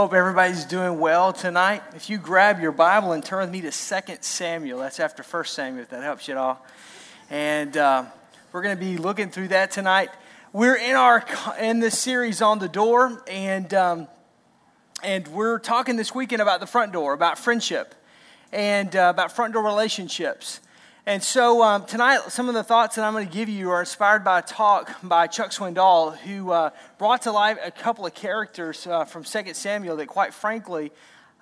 Hope everybody's doing well tonight. If you grab your Bible and turn with me to 2 Samuel, that's after 1 Samuel, if that helps you at all. And uh, we're going to be looking through that tonight. We're in our in this series on the door, and um, and we're talking this weekend about the front door, about friendship, and uh, about front door relationships. And so um, tonight, some of the thoughts that I'm going to give you are inspired by a talk by Chuck Swindoll, who uh, brought to life a couple of characters uh, from 2 Samuel that, quite frankly,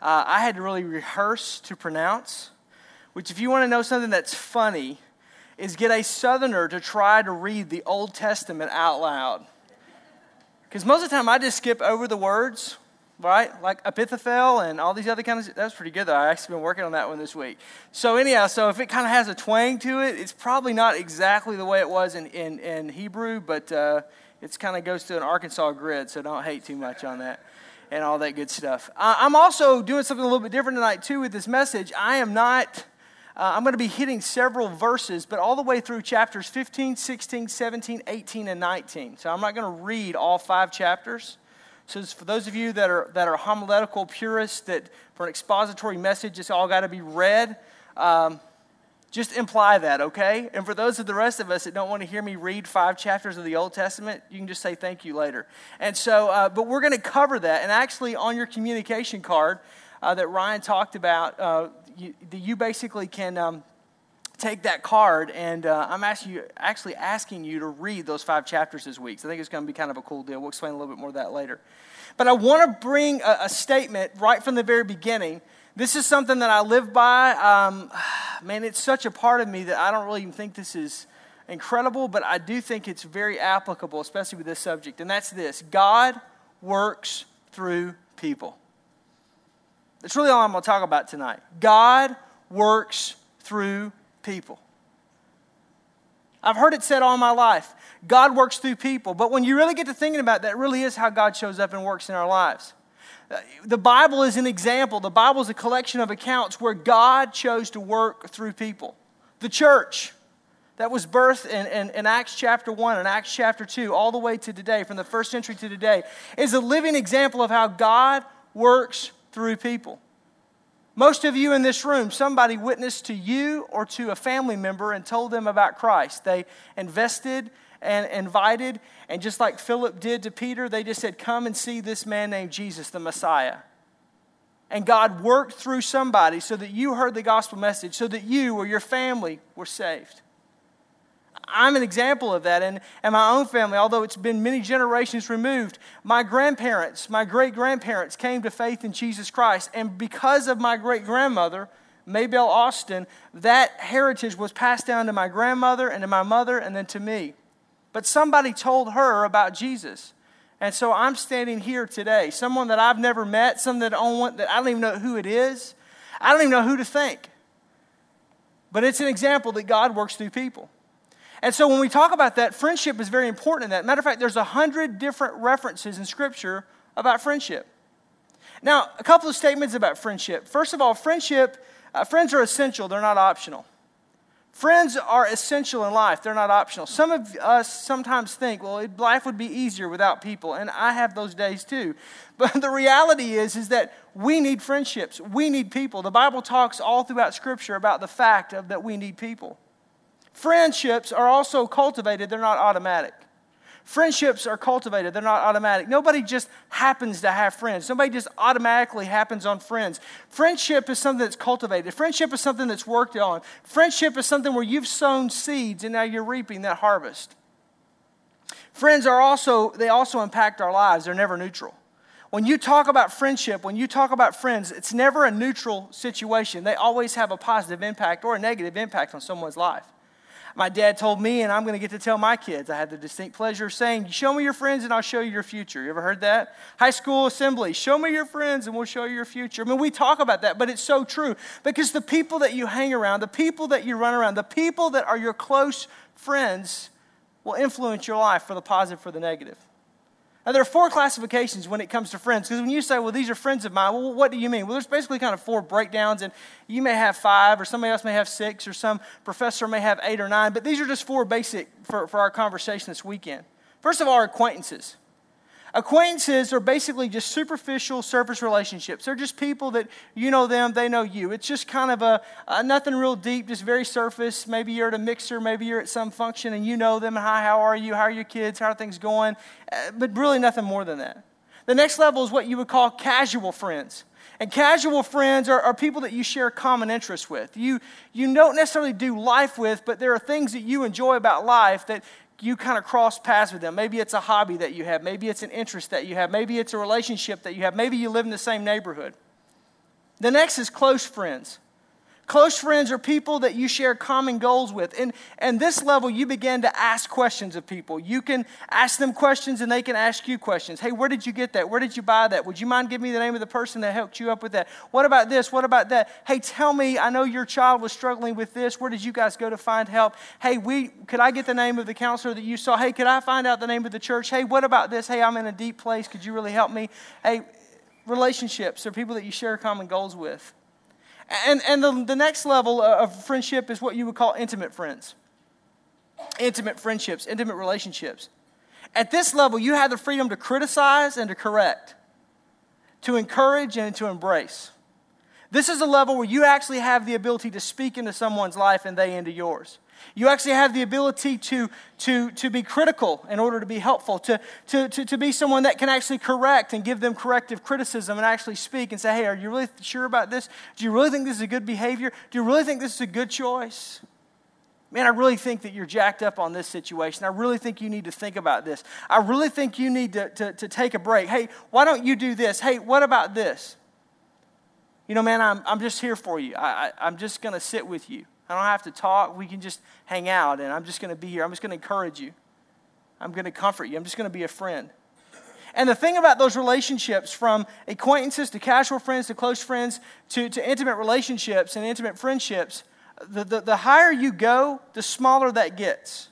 uh, I had to really rehearse to pronounce. Which, if you want to know something that's funny, is get a Southerner to try to read the Old Testament out loud. Because most of the time, I just skip over the words right? Like Ahithophel and all these other kinds of, that's pretty good though. I actually been working on that one this week. So anyhow, so if it kind of has a twang to it, it's probably not exactly the way it was in, in, in Hebrew, but uh, it's kind of goes to an Arkansas grid, so don't hate too much on that and all that good stuff. Uh, I'm also doing something a little bit different tonight too with this message. I am not, uh, I'm going to be hitting several verses, but all the way through chapters 15, 16, 17, 18, and 19. So I'm not going to read all five chapters. So for those of you that are, that are homiletical purists, that for an expository message, it's all got to be read, um, just imply that, okay? And for those of the rest of us that don't want to hear me read five chapters of the Old Testament, you can just say thank you later. And so, uh, but we're going to cover that. And actually, on your communication card uh, that Ryan talked about, uh, you, you, basically can um, take that card, and uh, I'm asking you, actually asking you to read those five chapters this week. So I think it's going to be kind of a cool deal. We'll explain a little bit more of that later. But I want to bring a, a statement right from the very beginning. This is something that I live by. Um, man, it's such a part of me that I don't really even think this is incredible, but I do think it's very applicable, especially with this subject. And that's this God works through people. That's really all I'm going to talk about tonight. God works through people. I've heard it said all my life God works through people. But when you really get to thinking about that, really is how God shows up and works in our lives. The Bible is an example. The Bible is a collection of accounts where God chose to work through people. The church that was birthed in, in, in, Acts chapter 1 and Acts chapter 2, all the way to today, from the first century to today, is a living example of how God works through people. Most of you in this room, somebody witnessed to you or to a family member and told them about Christ. They invested and invited, and just like Philip did to Peter, they just said, Come and see this man named Jesus, the Messiah. And God worked through somebody so that you heard the gospel message, so that you or your family were saved. I'm an example of that. And, and my own family, although it's been many generations removed, my grandparents, my great grandparents came to faith in Jesus Christ. And because of my great grandmother, Maybelle Austin, that heritage was passed down to my grandmother and to my mother and then to me. But somebody told her about Jesus. And so I'm standing here today, someone that I've never met, someone that, that I don't even know who it is. I don't even know who to thank. But it's an example that God works through people. And so when we talk about that, friendship is very important in that. Matter of fact, there's a hundred different references in Scripture about friendship. Now, a couple of statements about friendship. First of all, friendship, uh, friends are essential, they're not optional. Friends are essential in life, they're not optional. Some of us sometimes think, well, life would be easier without people, and I have those days too. But the reality is, is that we need friendships, we need people. The Bible talks all throughout Scripture about the fact of that we need people. Friendships are also cultivated, they're not automatic. Friendships are cultivated, they're not automatic. Nobody just happens to have friends. Nobody just automatically happens on friends. Friendship is something that's cultivated. Friendship is something that's worked on. Friendship is something where you've sown seeds and now you're reaping that harvest. Friends are also, they also impact our lives. They're never neutral. When you talk about friendship, when you talk about friends, it's never a neutral situation. They always have a positive impact or a negative impact on someone's life my dad told me, and I'm going to get to tell my kids. I had the distinct pleasure of saying, Show me your friends and I'll show you your future. You ever heard that? High school assembly, show me your friends and we'll show you your future. I mean, we talk about that, but it's so true because the people that you hang around, the people that you run around, the people that are your close friends will influence your life for the positive, for the negative. Now, there are four classifications when it comes to friends, because when you say, well, these are friends of mine, well, what do you mean? Well, there's basically kind of four breakdowns, and you may have five, or somebody else may have six, or some professor may have eight or nine, but these are just four basic for, for our conversation this weekend. First of all, acquaintances. Acquaintances are basically just superficial surface relationships. They're just people that you know them, they know you. It's just kind of a, a, nothing real deep, just very surface. Maybe you're at a mixer, maybe you're at some function and you know them. Hi, how are you? How are your kids? How are things going? Uh, but really, nothing more than that. The next level is what you would call casual friends. And casual friends are, are people that you share common interests with. You, you don't necessarily do life with, but there are things that you enjoy about life that you kind of cross paths with them. Maybe it's a hobby that you have. Maybe it's an interest that you have. Maybe it's a relationship that you have. Maybe you live in the same neighborhood. The next is close friends. Close friends are people that you share common goals with. And, and this level, you begin to ask questions of people. You can ask them questions and they can ask you questions. Hey, where did you get that? Where did you buy that? Would you mind giving me the name of the person that helped you up with that? What about this? What about that? Hey, tell me, I know your child was struggling with this. Where did you guys go to find help? Hey, we could I get the name of the counselor that you saw? Hey, could I find out the name of the church? Hey, what about this? Hey, I'm in a deep place. Could you really help me? Hey, relationships are people that you share common goals with. And, and the, the next level of friendship is what you would call intimate friends. Intimate friendships, intimate relationships. At this level, you have the freedom to criticize and to correct, to encourage and to embrace. This is a level where you actually have the ability to speak into someone's life and they into yours. You actually have the ability to, to, to be critical in order to be helpful, to, to, to, to be someone that can actually correct and give them corrective criticism and actually speak and say, hey, are you really sure about this? Do you really think this is a good behavior? Do you really think this is a good choice? Man, I really think that you're jacked up on this situation. I really think you need to think about this. I really think you need to, to, to take a break. Hey, why don't you do this? Hey, what about this? You know, man, I'm, I'm just here for you. I, I, I'm just going to sit with you. I don't have to talk. We can just hang out, and I'm just going to be here. I'm just going to encourage you. I'm going to comfort you. I'm just going to be a friend. And the thing about those relationships, from acquaintances to casual friends to close friends to, to intimate relationships and intimate friendships, the, the, the higher you go, the smaller that gets.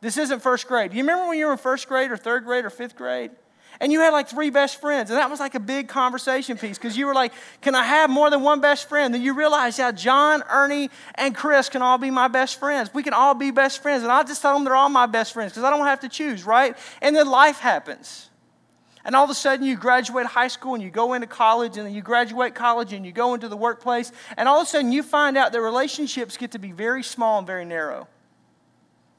This isn't first grade. Do you remember when you were in first grade or third grade or fifth grade? And you had like three best friends. And that was like a big conversation piece because you were like, Can I have more than one best friend? Then you realize, yeah, John, Ernie, and Chris can all be my best friends. We can all be best friends. And I just tell them they're all my best friends because I don't have to choose, right? And then life happens. And all of a sudden, you graduate high school and you go into college, and then you graduate college and you go into the workplace, and all of a sudden, you find out that relationships get to be very small and very narrow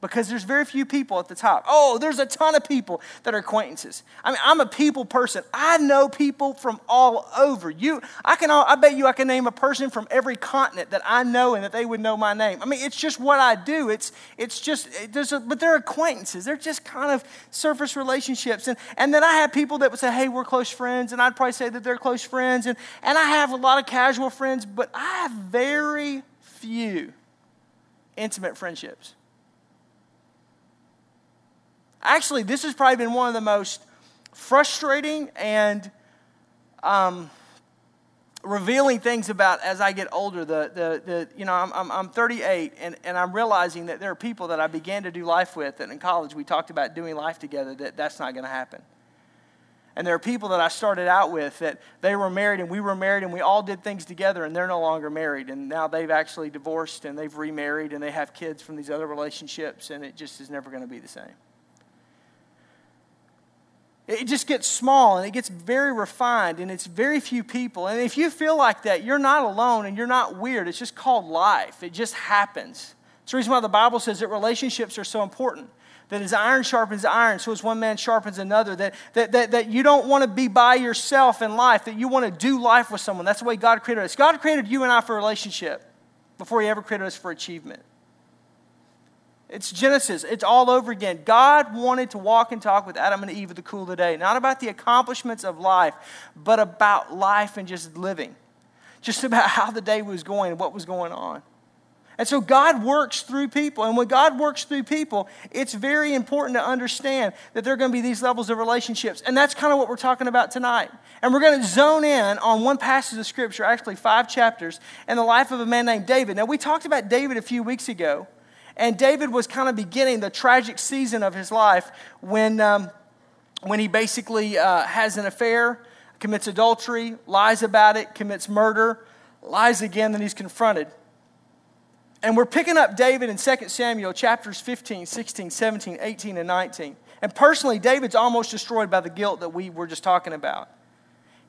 because there's very few people at the top. Oh, there's a ton of people that are acquaintances. I mean, I'm a people person. I know people from all over. You, I can, I bet you, I can name a person from every continent that I know and that they would know my name. I mean, it's just what I do. It's, it's just, it a, but they're acquaintances. They're just kind of surface relationships. And, and then I have people that would say, "Hey, we're close friends," and I'd probably say that they're close friends. And, and I have a lot of casual friends, but I have very few intimate friendships. Actually, this has probably been one of the most frustrating and um, revealing things about as I get older. The, the, the, you know, I'm, I'm, I'm 38, and, and I'm realizing that there are people that I began to do life with, and in college we talked about doing life together, that that's not going to happen. And there are people that I started out with that they were married and we were married and we all did things together and they're no longer married. And now they've actually divorced and they've remarried and they have kids from these other relationships and it just is never going to be the same. It just gets small and it gets very refined and it's very few people. And if you feel like that, you're not alone and you're not weird. It's just called life. It just happens. It's the reason why the Bible says that relationships are so important. That as iron sharpens iron, so as one man sharpens another. That, that, that, that you don't want to be by yourself in life, that you want to do life with someone. That's the way God created us. God created you and I for relationship before He ever created us for achievement. It's Genesis. It's all over again. God wanted to walk and talk with Adam and Eve at the cool of the day, not about the accomplishments of life, but about life and just living, just about how the day was going and what was going on. And so God works through people. And when God works through people, it's very important to understand that there are going to be these levels of relationships. And that's kind of what we're talking about tonight. And we're going to zone in on one passage of Scripture, actually five chapters, in the life of a man named David. Now, we talked about David a few weeks ago. And David was kind of beginning the tragic season of his life when, um, when he basically uh, has an affair, commits adultery, lies about it, commits murder, lies again, then he's confronted. And we're picking up David in 2 Samuel chapters 15, 16, 17, 18, and 19. And personally, David's almost destroyed by the guilt that we were just talking about.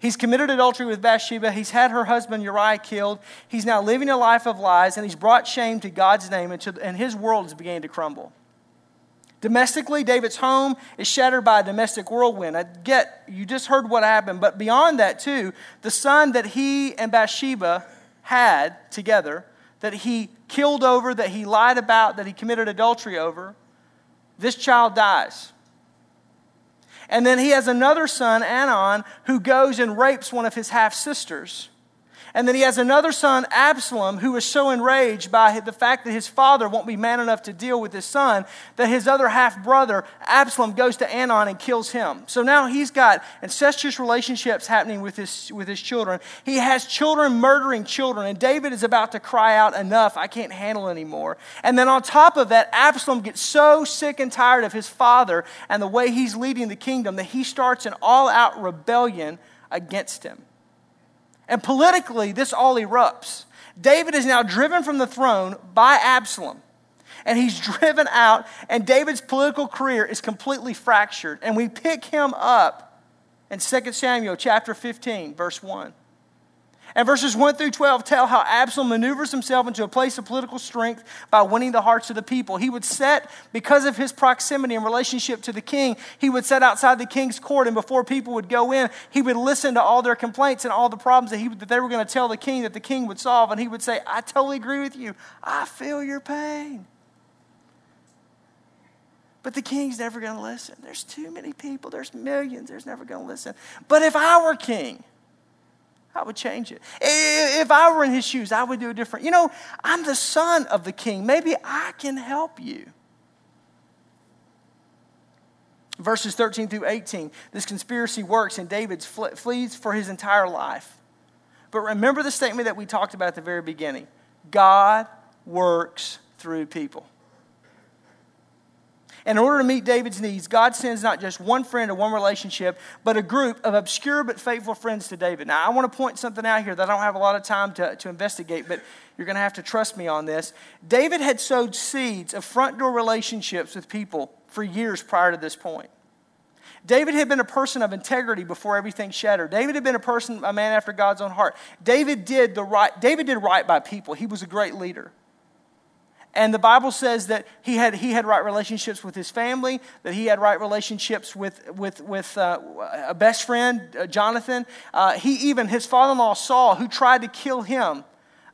He's committed adultery with Bathsheba. He's had her husband Uriah killed. He's now living a life of lies, and he's brought shame to God's name, and, to, and his world is beginning to crumble. Domestically, David's home is shattered by a domestic whirlwind. I get, you just heard what happened, but beyond that, too, the son that he and Bathsheba had together, that he killed over, that he lied about, that he committed adultery over, this child dies. And then he has another son, Amnon, who goes and rapes one of his half sisters. And then he has another son, Absalom, who is so enraged by the fact that his father won't be man enough to deal with his son that his other half brother, Absalom, goes to Amnon and kills him. So now he's got incestuous relationships happening with his, with his children. He has children murdering children, and David is about to cry out, Enough, I can't handle anymore. And then on top of that, Absalom gets so sick and tired of his father and the way he's leading the kingdom that he starts an all out rebellion against him. And politically, this all erupts. David is now driven from the throne by Absalom. And he's driven out, and David's political career is completely fractured. And we pick him up in 2 Samuel chapter 15, verse 1. And verses 1 through 12 tell how Absalom maneuvers himself into a place of political strength by winning the hearts of the people. He would set, because of his proximity and relationship to the king, he would set outside the king's court, and before people would go in, he would listen to all their complaints and all the problems that, he, that they were going to tell the king that the king would solve. And he would say, I totally agree with you. I feel your pain. But the king's never going to listen. There's too many people, there's millions, there's never going to listen. But if I were king, I would change it. If I were in his shoes, I would do it different. You know, I'm the son of the king. Maybe I can help you. Verses 13 through 18, this conspiracy works and David flees for his entire life. But remember the statement that we talked about at the very beginning God works through people. And in order to meet David's needs, God sends not just one friend or one relationship, but a group of obscure but faithful friends to David. Now, I want to point something out here that I don't have a lot of time to, to investigate, but you're going to have to trust me on this. David had sowed seeds of front door relationships with people for years prior to this point. David had been a person of integrity before everything shattered. David had been a person, a man after God's own heart. David did the right, David did right by people. He was a great leader. And the Bible says that he had, he had right relationships with his family, that he had right relationships with, with, with uh, a best friend, uh, Jonathan. Uh, he even, his father in law Saul, who tried to kill him,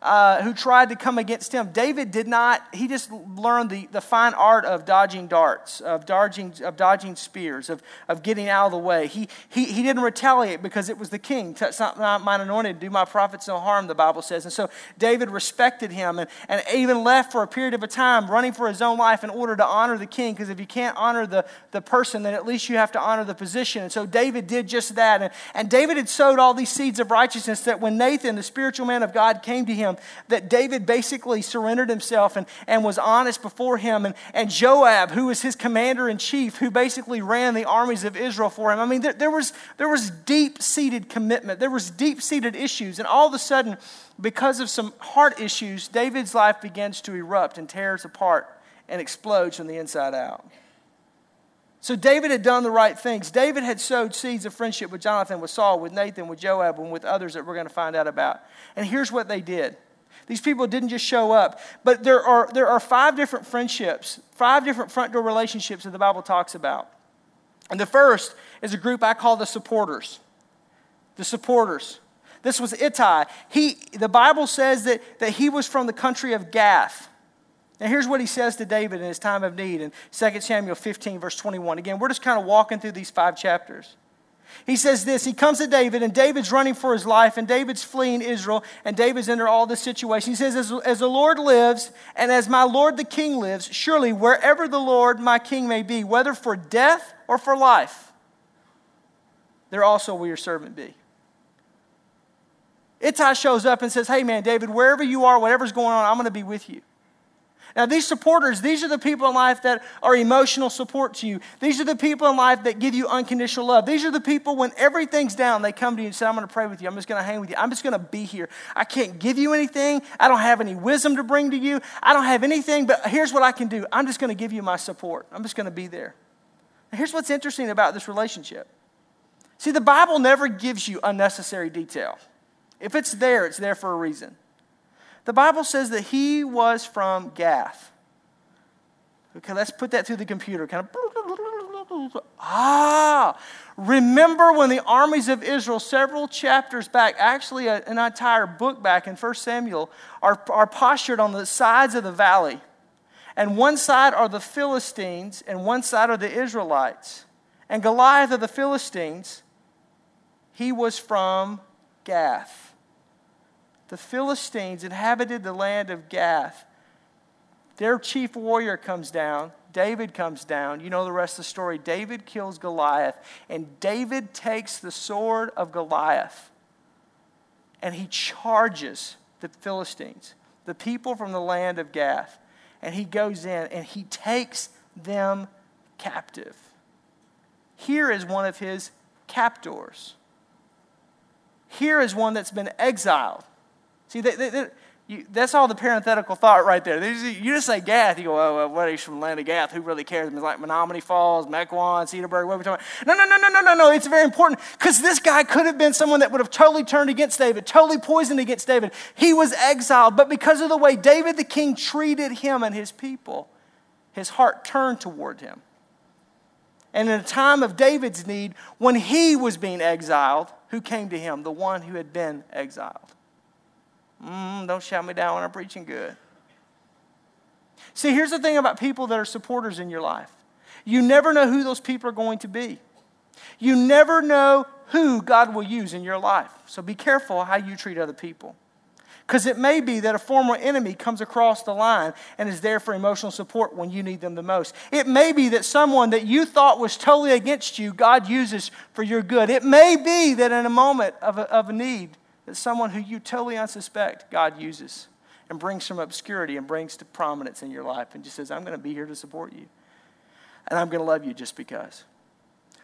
uh, who tried to come against him. David did not, he just learned the, the fine art of dodging darts, of dodging, of dodging spears, of, of getting out of the way. He, he, he didn't retaliate because it was the king. Touch not mine anointed, do my prophets no harm, the Bible says. And so David respected him and, and even left for a period of a time running for his own life in order to honor the king because if you can't honor the, the person, then at least you have to honor the position. And so David did just that. And, and David had sowed all these seeds of righteousness that when Nathan, the spiritual man of God, came to him, him, that David basically surrendered himself and, and was honest before him. And, and Joab, who was his commander in chief, who basically ran the armies of Israel for him. I mean, there, there was, there was deep seated commitment, there was deep seated issues. And all of a sudden, because of some heart issues, David's life begins to erupt and tears apart and explodes from the inside out. So David had done the right things. David had sowed seeds of friendship with Jonathan, with Saul, with Nathan, with Joab, and with others that we're going to find out about. And here's what they did. These people didn't just show up, but there are, there are five different friendships, five different front door relationships that the Bible talks about. And the first is a group I call the supporters. The supporters. This was Ittai. He, the Bible says that, that he was from the country of Gath. Now, here's what he says to David in his time of need in 2 Samuel 15, verse 21. Again, we're just kind of walking through these five chapters. He says this He comes to David, and David's running for his life, and David's fleeing Israel, and David's under all this situation. He says, as, as the Lord lives, and as my Lord the king lives, surely wherever the Lord my king may be, whether for death or for life, there also will your servant be. Ittai shows up and says, Hey, man, David, wherever you are, whatever's going on, I'm going to be with you. Now, these supporters, these are the people in life that are emotional support to you. These are the people in life that give you unconditional love. These are the people when everything's down, they come to you and say, I'm going to pray with you. I'm just going to hang with you. I'm just going to be here. I can't give you anything. I don't have any wisdom to bring to you. I don't have anything, but here's what I can do I'm just going to give you my support. I'm just going to be there. Now, Here's what's interesting about this relationship. See, the Bible never gives you unnecessary detail. If it's there, it's there for a reason. The Bible says that he was from Gath. Okay, let's put that through the computer. Kind of. Ah, remember when the armies of Israel, several chapters back, actually an entire book back in 1 Samuel, are, are postured on the sides of the valley. And one side are the Philistines, and one side are the Israelites. And Goliath of the Philistines, he was from Gath. The Philistines inhabited the land of Gath. Their chief warrior comes down. David comes down. You know the rest of the story. David kills Goliath, and David takes the sword of Goliath and he charges the Philistines, the people from the land of Gath and he goes in and he takes them captive. Here is one of his captors. Here is one that's been exiled. See, they, they, you, that's all the parenthetical thought right there. Just, you just say Gath, you go, oh, well, what is from the land of Gath? Who really cares? It's like Menomonee Falls, Mequon, Cedarburg, what are we talking about? No, no, no, no, no, no, no. It's very important because this guy could have been someone that would have totally turned against David, totally poisoned against David. He was exiled, but because of the way David the king treated him and his people, his heart turned toward him. And in a time of David's need, when he was being exiled, who came to him? The one who had been exiled. Mm, don't shout me down when I'm preaching good. See, here's the thing about people that are supporters in your life you never know who those people are going to be. You never know who God will use in your life. So be careful how you treat other people. Because it may be that a former enemy comes across the line and is there for emotional support when you need them the most. It may be that someone that you thought was totally against you, God uses for your good. It may be that in a moment of a, of a need, that someone who you totally unsuspect, God uses and brings from obscurity and brings to prominence in your life and just says, I'm going to be here to support you. And I'm going to love you just because.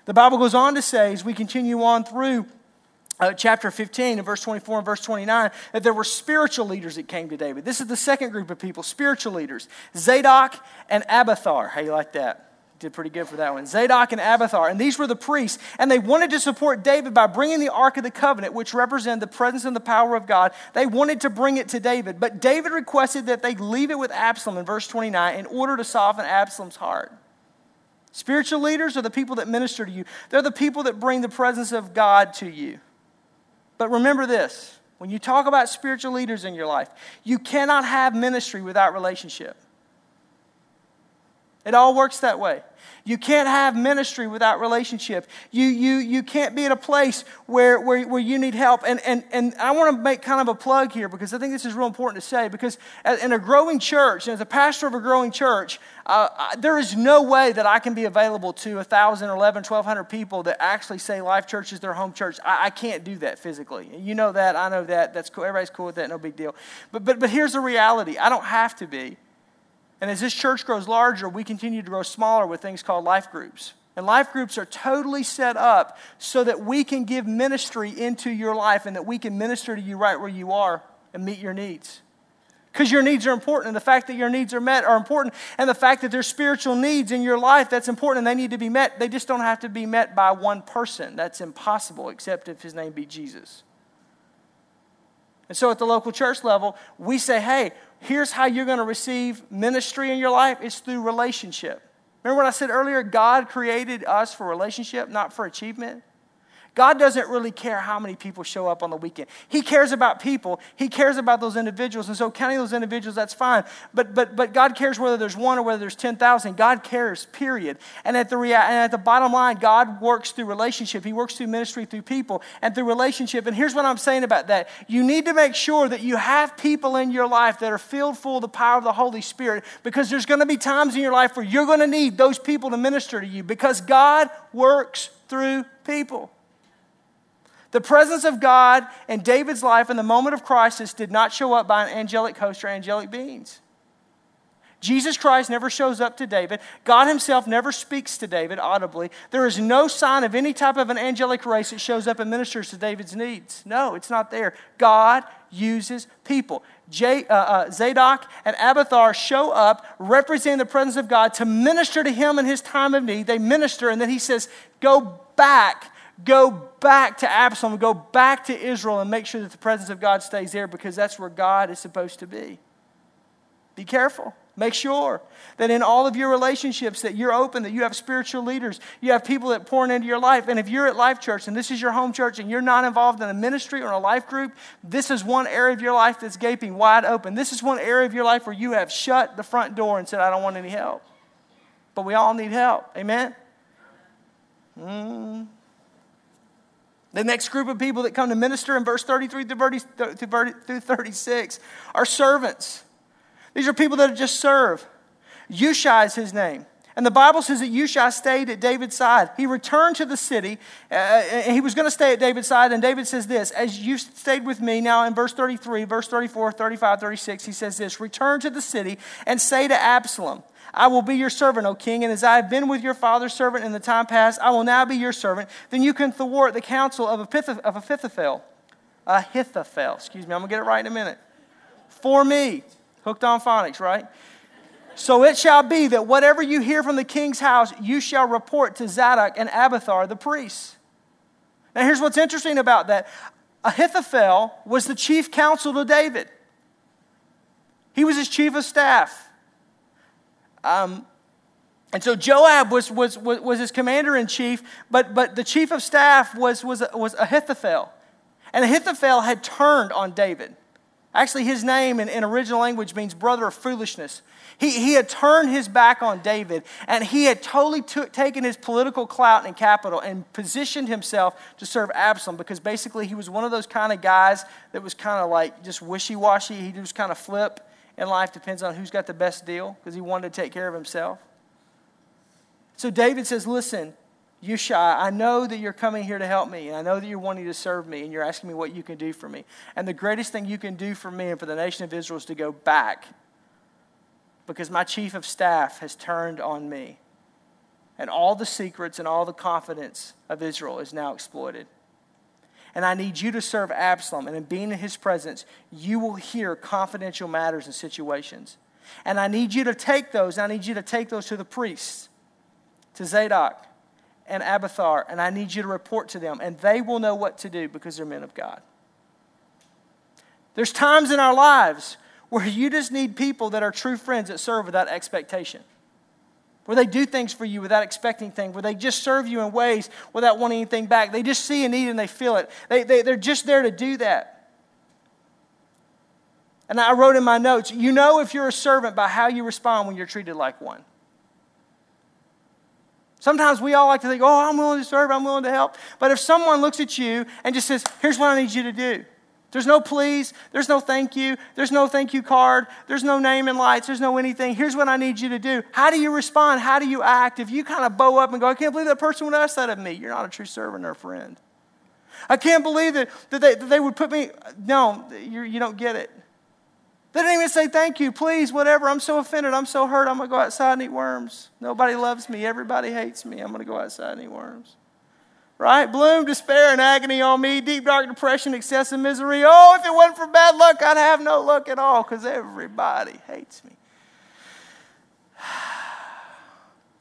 The Bible goes on to say, as we continue on through uh, chapter 15 and verse 24 and verse 29, that there were spiritual leaders that came to David. This is the second group of people, spiritual leaders Zadok and Abiathar. How you like that? Did pretty good for that one. Zadok and Abiathar, and these were the priests, and they wanted to support David by bringing the Ark of the Covenant, which represented the presence and the power of God. They wanted to bring it to David, but David requested that they leave it with Absalom in verse 29 in order to soften Absalom's heart. Spiritual leaders are the people that minister to you, they're the people that bring the presence of God to you. But remember this when you talk about spiritual leaders in your life, you cannot have ministry without relationship. It all works that way. You can't have ministry without relationship. You, you, you can't be at a place where, where, where you need help. And, and, and I want to make kind of a plug here because I think this is real important to say. Because in a growing church, and as a pastor of a growing church, uh, there is no way that I can be available to 1,000, 11, 1,200 people that actually say Life Church is their home church. I, I can't do that physically. You know that. I know that. That's cool. Everybody's cool with that. No big deal. But, but, but here's the reality I don't have to be. And as this church grows larger, we continue to grow smaller with things called life groups. And life groups are totally set up so that we can give ministry into your life and that we can minister to you right where you are and meet your needs. Because your needs are important, and the fact that your needs are met are important, and the fact that there's spiritual needs in your life that's important and they need to be met, they just don't have to be met by one person. That's impossible, except if his name be Jesus. And so at the local church level, we say, hey, here's how you're going to receive ministry in your life it's through relationship. Remember what I said earlier? God created us for relationship, not for achievement. God doesn't really care how many people show up on the weekend. He cares about people. He cares about those individuals. And so counting those individuals, that's fine. But, but, but God cares whether there's one or whether there's 10,000. God cares, period. And at, the rea- and at the bottom line, God works through relationship. He works through ministry, through people, and through relationship. And here's what I'm saying about that. You need to make sure that you have people in your life that are filled full of the power of the Holy Spirit because there's going to be times in your life where you're going to need those people to minister to you because God works through people. The presence of God in David's life in the moment of crisis did not show up by an angelic host or angelic beings. Jesus Christ never shows up to David. God himself never speaks to David audibly. There is no sign of any type of an angelic race that shows up and ministers to David's needs. No, it's not there. God uses people. J, uh, uh, Zadok and Abiathar show up, representing the presence of God to minister to him in his time of need. They minister, and then he says, Go back, go back to Absalom, go back to Israel, and make sure that the presence of God stays there because that's where God is supposed to be. Be careful. Make sure that in all of your relationships that you're open, that you have spiritual leaders, you have people that pour into your life. And if you're at Life Church and this is your home church and you're not involved in a ministry or a life group, this is one area of your life that's gaping wide open. This is one area of your life where you have shut the front door and said, I don't want any help. But we all need help. Amen? Mm. The next group of people that come to minister in verse 33 through 36 are servants. These are people that just serve. Ushai is his name. And the Bible says that Ushai stayed at David's side. He returned to the city. Uh, he was going to stay at David's side. And David says this As you stayed with me, now in verse 33, verse 34, 35, 36, he says this Return to the city and say to Absalom, I will be your servant, O king, and as I have been with your father's servant in the time past, I will now be your servant. Then you can thwart the counsel of Ahithophel. Ahithophel, excuse me, I'm going to get it right in a minute. For me, Hooked on phonics, right? So it shall be that whatever you hear from the king's house, you shall report to Zadok and Abiathar the priests. Now, here's what's interesting about that Ahithophel was the chief counsel to David, he was his chief of staff. Um, and so Joab was, was, was, was his commander in chief, but, but the chief of staff was, was, was Ahithophel. And Ahithophel had turned on David. Actually, his name in, in original language means brother of foolishness. He, he had turned his back on David and he had totally took, taken his political clout and capital and positioned himself to serve Absalom because basically he was one of those kind of guys that was kind of like just wishy washy. He just kind of flip in life, depends on who's got the best deal because he wanted to take care of himself. So David says, Listen, Ushai, I know that you're coming here to help me, and I know that you're wanting to serve me, and you're asking me what you can do for me. And the greatest thing you can do for me and for the nation of Israel is to go back because my chief of staff has turned on me. And all the secrets and all the confidence of Israel is now exploited. And I need you to serve Absalom. And in being in his presence, you will hear confidential matters and situations. And I need you to take those, I need you to take those to the priests, to Zadok, and Abiathar, and I need you to report to them, and they will know what to do because they're men of God. There's times in our lives where you just need people that are true friends that serve without expectation. Where they do things for you without expecting things, where they just serve you in ways without wanting anything back. They just see a need and they feel it. They, they, they're just there to do that. And I wrote in my notes you know if you're a servant by how you respond when you're treated like one. Sometimes we all like to think, oh, I'm willing to serve, I'm willing to help. But if someone looks at you and just says, here's what I need you to do, there's no please, there's no thank you, there's no thank you card, there's no name and lights, there's no anything. Here's what I need you to do. How do you respond? How do you act? If you kind of bow up and go, I can't believe that person would ask that of me, you're not a true servant or a friend. I can't believe that, that, they, that they would put me, no, you don't get it. They didn't even say thank you, please, whatever. I'm so offended. I'm so hurt. I'm going to go outside and eat worms. Nobody loves me. Everybody hates me. I'm going to go outside and eat worms. Right? Bloom, despair, and agony on me, deep, dark depression, excessive misery. Oh, if it wasn't for bad luck, I'd have no luck at all because everybody hates me.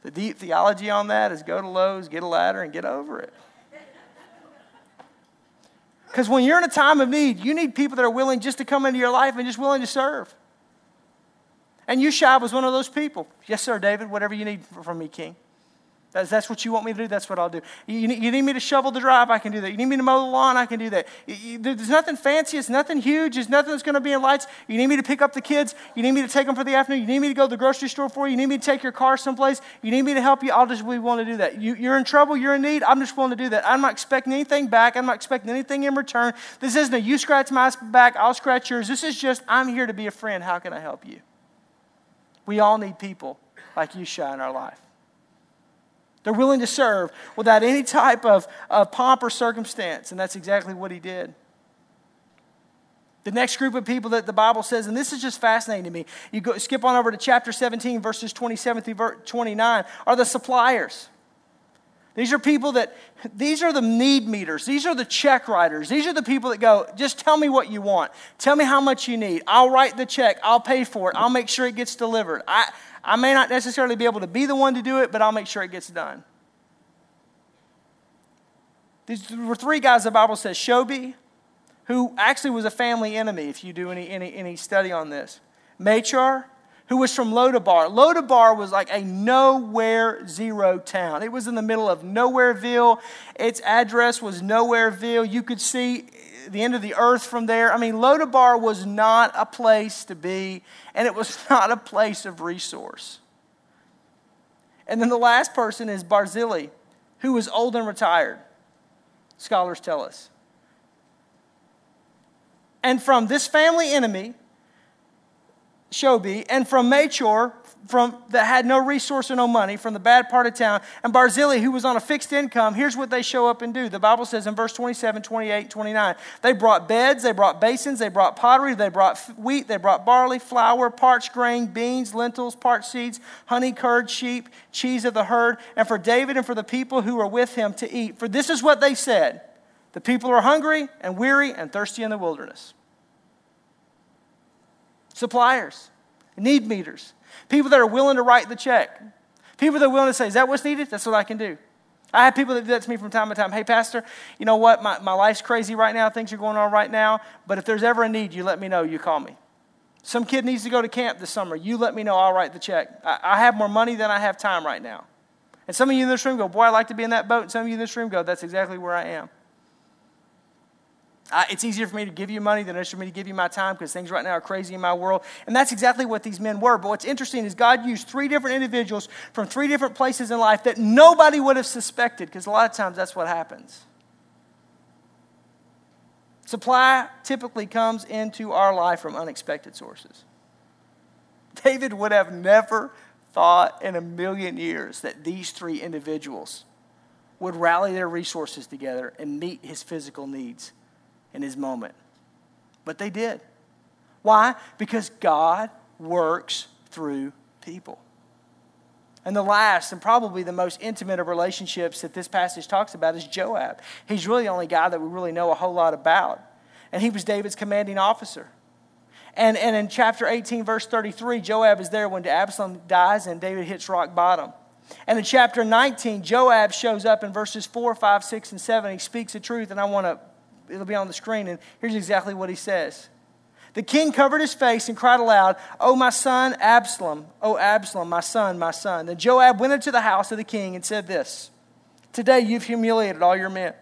The deep theology on that is go to Lowe's, get a ladder, and get over it. Because when you're in a time of need, you need people that are willing just to come into your life and just willing to serve. And Ushai was one of those people. Yes, sir, David, whatever you need from me, King. That's, that's what you want me to do, that's what I'll do. You, you, need me to shovel the drive, I can do that. You need me to mow the lawn, I can do that. You, there's nothing fancy, it's nothing huge, there's nothing that's going to be in lights. You need me to pick up the kids, you need me to take them for the afternoon, you need me to go to the grocery store for you, you need me to take your car someplace, you need me to help you, I'll just be willing to do that. You, you're in trouble, you're in need, I'm just willing to do that. I'm not expecting anything back, I'm not expecting anything in return. This isn't a you scratch my back, I'll scratch yours. This is just, I'm here to be a friend, how can I help you? We all need people like Ushai in our life. They're willing to serve without any type of, of pomp or circumstance. And that's exactly what he did. The next group of people that the Bible says, and this is just fascinating to me, you go, skip on over to chapter 17, verses 27 through 29, are the suppliers. These are people that, these are the need meters. These are the check writers. These are the people that go, just tell me what you want. Tell me how much you need. I'll write the check. I'll pay for it. I'll make sure it gets delivered. I, I may not necessarily be able to be the one to do it, but I'll make sure it gets done. These were three guys the Bible says Shobi, who actually was a family enemy, if you do any, any, any study on this. Machar, who was from Lodabar. Lodabar was like a nowhere zero town. It was in the middle of Nowhereville. Its address was Nowhereville. You could see the end of the earth from there. I mean, Lodabar was not a place to be, and it was not a place of resource. And then the last person is Barzillai, who was old and retired, scholars tell us. And from this family enemy, Shobi, and from Machir, from that had no resource or no money, from the bad part of town, and Barzillai, who was on a fixed income, here's what they show up and do. The Bible says in verse 27, 28, 29, they brought beds, they brought basins, they brought pottery, they brought wheat, they brought barley, flour, parched grain, beans, lentils, parched seeds, honey, curd, sheep, cheese of the herd, and for David and for the people who were with him to eat. For this is what they said The people are hungry and weary and thirsty in the wilderness suppliers, need meters, people that are willing to write the check, people that are willing to say, Is that what's needed? That's what I can do. I have people that do that to me from time to time. Hey, Pastor, you know what? My, my life's crazy right now. Things are going on right now. But if there's ever a need, you let me know. You call me. Some kid needs to go to camp this summer. You let me know. I'll write the check. I, I have more money than I have time right now. And some of you in this room go, Boy, I'd like to be in that boat. And some of you in this room go, That's exactly where I am. It's easier for me to give you money than it is for me to give you my time because things right now are crazy in my world. And that's exactly what these men were. But what's interesting is God used three different individuals from three different places in life that nobody would have suspected because a lot of times that's what happens. Supply typically comes into our life from unexpected sources. David would have never thought in a million years that these three individuals would rally their resources together and meet his physical needs in his moment. But they did. Why? Because God works through people. And the last and probably the most intimate of relationships that this passage talks about is Joab. He's really the only guy that we really know a whole lot about. And he was David's commanding officer. And, and in chapter 18, verse 33, Joab is there when Absalom dies and David hits rock bottom. And in chapter 19, Joab shows up in verses 4, 5, 6, and 7. He speaks the truth, and I want to it'll be on the screen, and here's exactly what he says. The king covered his face and cried aloud, Oh, my son Absalom, oh, Absalom, my son, my son. Then Joab went into the house of the king and said this Today you've humiliated all your men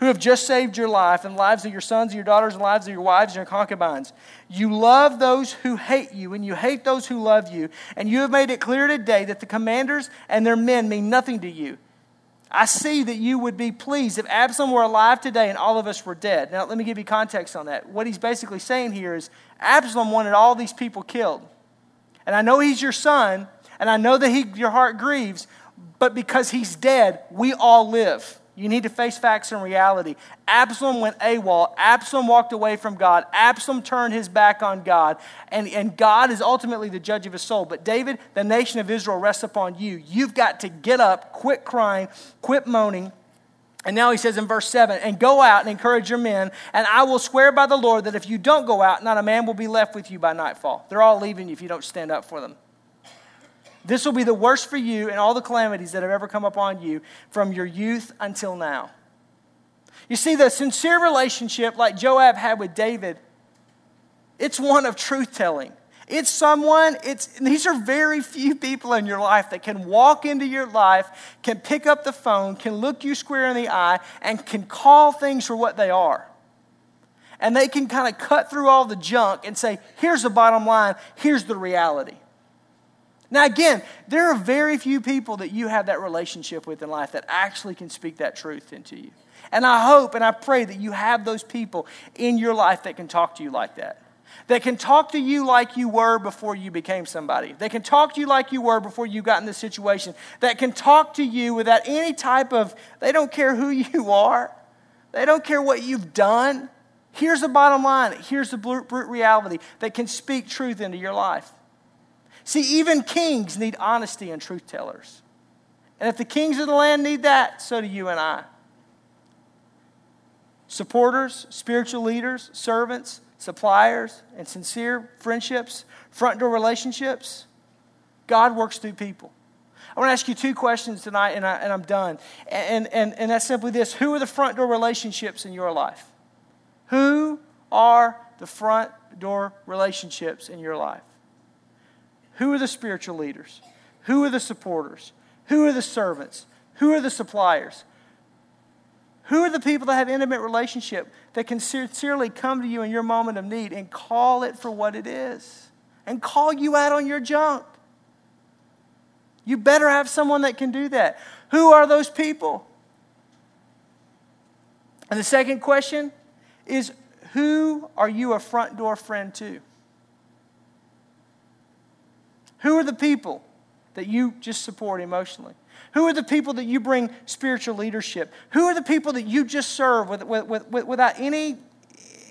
who have just saved your life and lives of your sons and your daughters and lives of your wives and your concubines. You love those who hate you and you hate those who love you. And you have made it clear today that the commanders and their men mean nothing to you. I see that you would be pleased if Absalom were alive today and all of us were dead. Now, let me give you context on that. What he's basically saying here is Absalom wanted all these people killed. And I know he's your son, and I know that he, your heart grieves, but because he's dead, we all live. You need to face facts and reality. Absalom went AWOL. Absalom walked away from God. Absalom turned his back on God. And, and God is ultimately the judge of his soul. But David, the nation of Israel rests upon you. You've got to get up, quit crying, quit moaning. And now he says in verse 7 and go out and encourage your men, and I will swear by the Lord that if you don't go out, not a man will be left with you by nightfall. They're all leaving you if you don't stand up for them. This will be the worst for you and all the calamities that have ever come upon you from your youth until now. You see, the sincere relationship like Joab had with David, it's one of truth telling. It's someone, it's, these are very few people in your life that can walk into your life, can pick up the phone, can look you square in the eye, and can call things for what they are. And they can kind of cut through all the junk and say, here's the bottom line, here's the reality. Now, again, there are very few people that you have that relationship with in life that actually can speak that truth into you. And I hope and I pray that you have those people in your life that can talk to you like that. That can talk to you like you were before you became somebody. They can talk to you like you were before you got in this situation. That can talk to you without any type of, they don't care who you are, they don't care what you've done. Here's the bottom line. Here's the brute reality that can speak truth into your life. See, even kings need honesty and truth tellers. And if the kings of the land need that, so do you and I. Supporters, spiritual leaders, servants, suppliers, and sincere friendships, front door relationships. God works through people. I want to ask you two questions tonight, and, I, and I'm done. And, and, and that's simply this Who are the front door relationships in your life? Who are the front door relationships in your life? Who are the spiritual leaders? Who are the supporters? Who are the servants? Who are the suppliers? Who are the people that have intimate relationship that can sincerely come to you in your moment of need and call it for what it is and call you out on your junk? You better have someone that can do that. Who are those people? And the second question is who are you a front door friend to? Who are the people that you just support emotionally? Who are the people that you bring spiritual leadership? Who are the people that you just serve with, with, with, without any,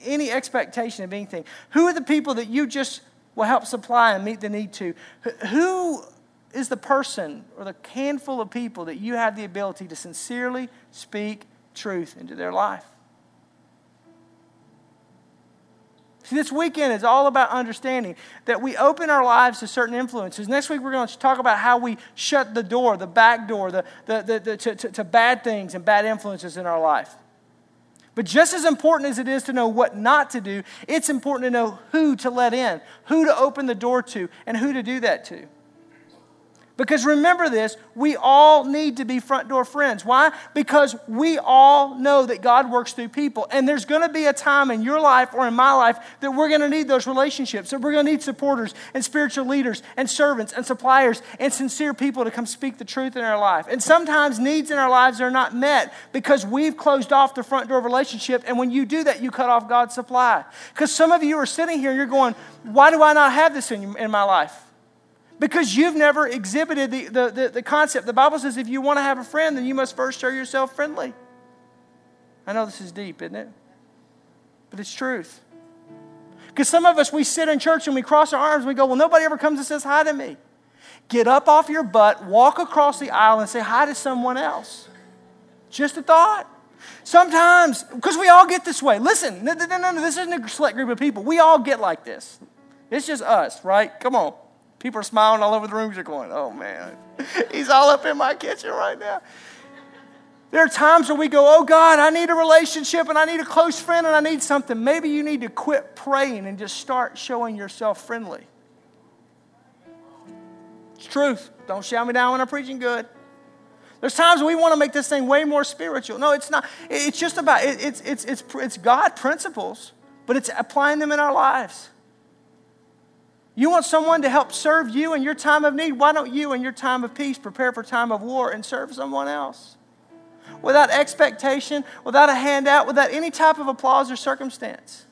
any expectation of anything? Who are the people that you just will help supply and meet the need to? Who is the person or the handful of people that you have the ability to sincerely speak truth into their life? See, this weekend is all about understanding that we open our lives to certain influences. Next week, we're going to talk about how we shut the door, the back door, the, the, the, the to, to, to bad things and bad influences in our life. But just as important as it is to know what not to do, it's important to know who to let in, who to open the door to, and who to do that to. Because remember this, we all need to be front door friends. Why? Because we all know that God works through people. And there's going to be a time in your life or in my life that we're going to need those relationships, that we're going to need supporters and spiritual leaders and servants and suppliers and sincere people to come speak the truth in our life. And sometimes needs in our lives are not met because we've closed off the front door relationship. And when you do that, you cut off God's supply. Because some of you are sitting here and you're going, why do I not have this in, in my life? Because you've never exhibited the, the, the, the, concept. The Bible says if you want to have a friend, then you must first show yourself friendly. I know this is deep, isn't it? But it's truth. Because some of us, we sit in church and we cross our arms and we go, Well, nobody ever comes and says hi to me. Get up off your butt, walk across the aisle, and say hi to someone else. Just a thought. Sometimes, because we all get this way. Listen, no, no, no, this isn't a select group of people. We all get like this. It's just us, right? Come on. People are smiling all over the room. You're going, oh man, he's all up in my kitchen right now. There are times where we go, oh God, I need a relationship and I need a close friend and I need something. Maybe you need to quit praying and just start showing yourself friendly. It's truth. Don't shout me down when I'm preaching good. There's times we want to make this thing way more spiritual. No, it's not. It's just about it's it's it's it's God principles, but it's applying them in our lives. You want someone to help serve you in your time of need? Why don't you, in your time of peace, prepare for time of war and serve someone else? Without expectation, without a handout, without any type of applause or circumstance.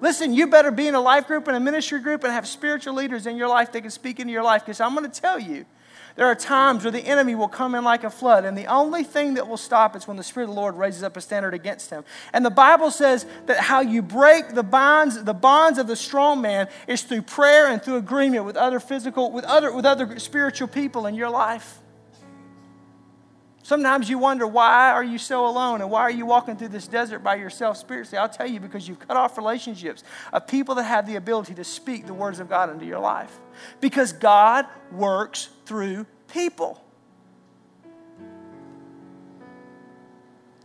Listen, you better be in a life group and a ministry group and have spiritual leaders in your life that can speak into your life because I'm going to tell you there are times where the enemy will come in like a flood, and the only thing that will stop is when the Spirit of the Lord raises up a standard against him. And the Bible says that how you break the bonds, the bonds of the strong man is through prayer and through agreement with other physical, with other, with other spiritual people in your life. Sometimes you wonder, why are you so alone? And why are you walking through this desert by yourself spiritually? I'll tell you, because you've cut off relationships of people that have the ability to speak the words of God into your life. Because God works through people.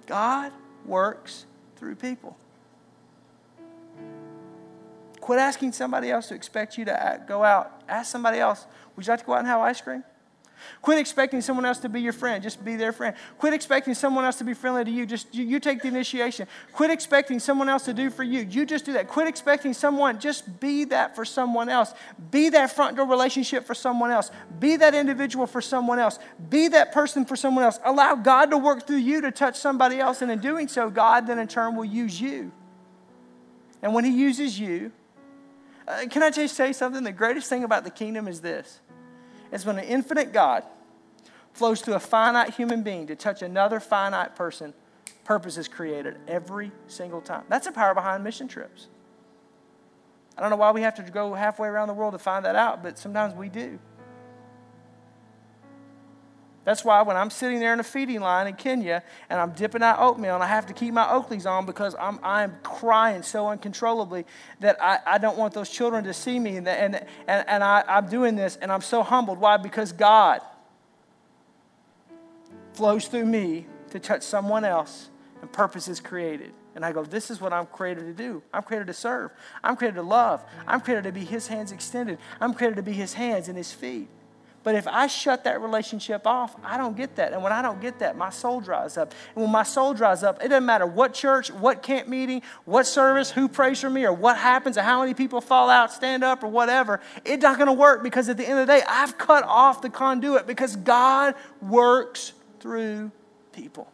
God works through people. Quit asking somebody else to expect you to go out. Ask somebody else, would you like to go out and have ice cream? Quit expecting someone else to be your friend. Just be their friend. Quit expecting someone else to be friendly to you. Just you, you, take the initiation. Quit expecting someone else to do for you. You just do that. Quit expecting someone. Just be that for someone else. Be that front door relationship for someone else. Be that individual for someone else. Be that person for someone else. Allow God to work through you to touch somebody else. And in doing so, God then in turn will use you. And when He uses you, uh, can I just say something? The greatest thing about the kingdom is this is when an infinite God flows through a finite human being to touch another finite person, purpose is created every single time. That's the power behind mission trips. I don't know why we have to go halfway around the world to find that out, but sometimes we do. That's why when I'm sitting there in a feeding line in Kenya and I'm dipping out oatmeal and I have to keep my Oakleys on because I'm, I'm crying so uncontrollably that I, I don't want those children to see me. And, and, and, and I, I'm doing this and I'm so humbled. Why? Because God flows through me to touch someone else and purpose is created. And I go, this is what I'm created to do. I'm created to serve. I'm created to love. I'm created to be his hands extended. I'm created to be his hands and his feet. But if I shut that relationship off, I don't get that. And when I don't get that, my soul dries up. And when my soul dries up, it doesn't matter what church, what camp meeting, what service, who prays for me, or what happens, or how many people fall out, stand up, or whatever. It's not going to work because at the end of the day, I've cut off the conduit because God works through people.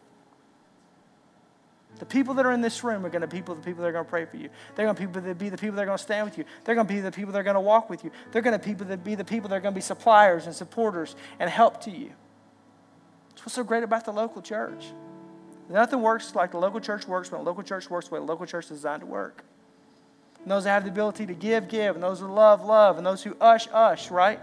The people that are in this room are going to be the people that are going to pray for you. They're going to be the people that are going to stand with you. They're going to be the people that are going to walk with you. They're going to be the people that are going to be suppliers and supporters and help to you. That's what's so great about the local church. Nothing works like the local church works when a local church works the way a local church is designed to work. And those that have the ability to give, give. And those who love, love. And those who ush, ush, right?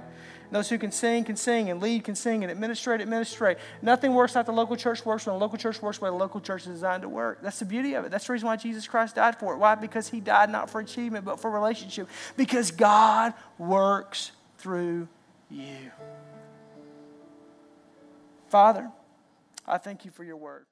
Those who can sing can sing, and lead can sing, and administrate, administrate. Nothing works like the local church works when the local church works way the local church is designed to work. That's the beauty of it. That's the reason why Jesus Christ died for it. Why? Because he died not for achievement, but for relationship. Because God works through you. Father, I thank you for your word.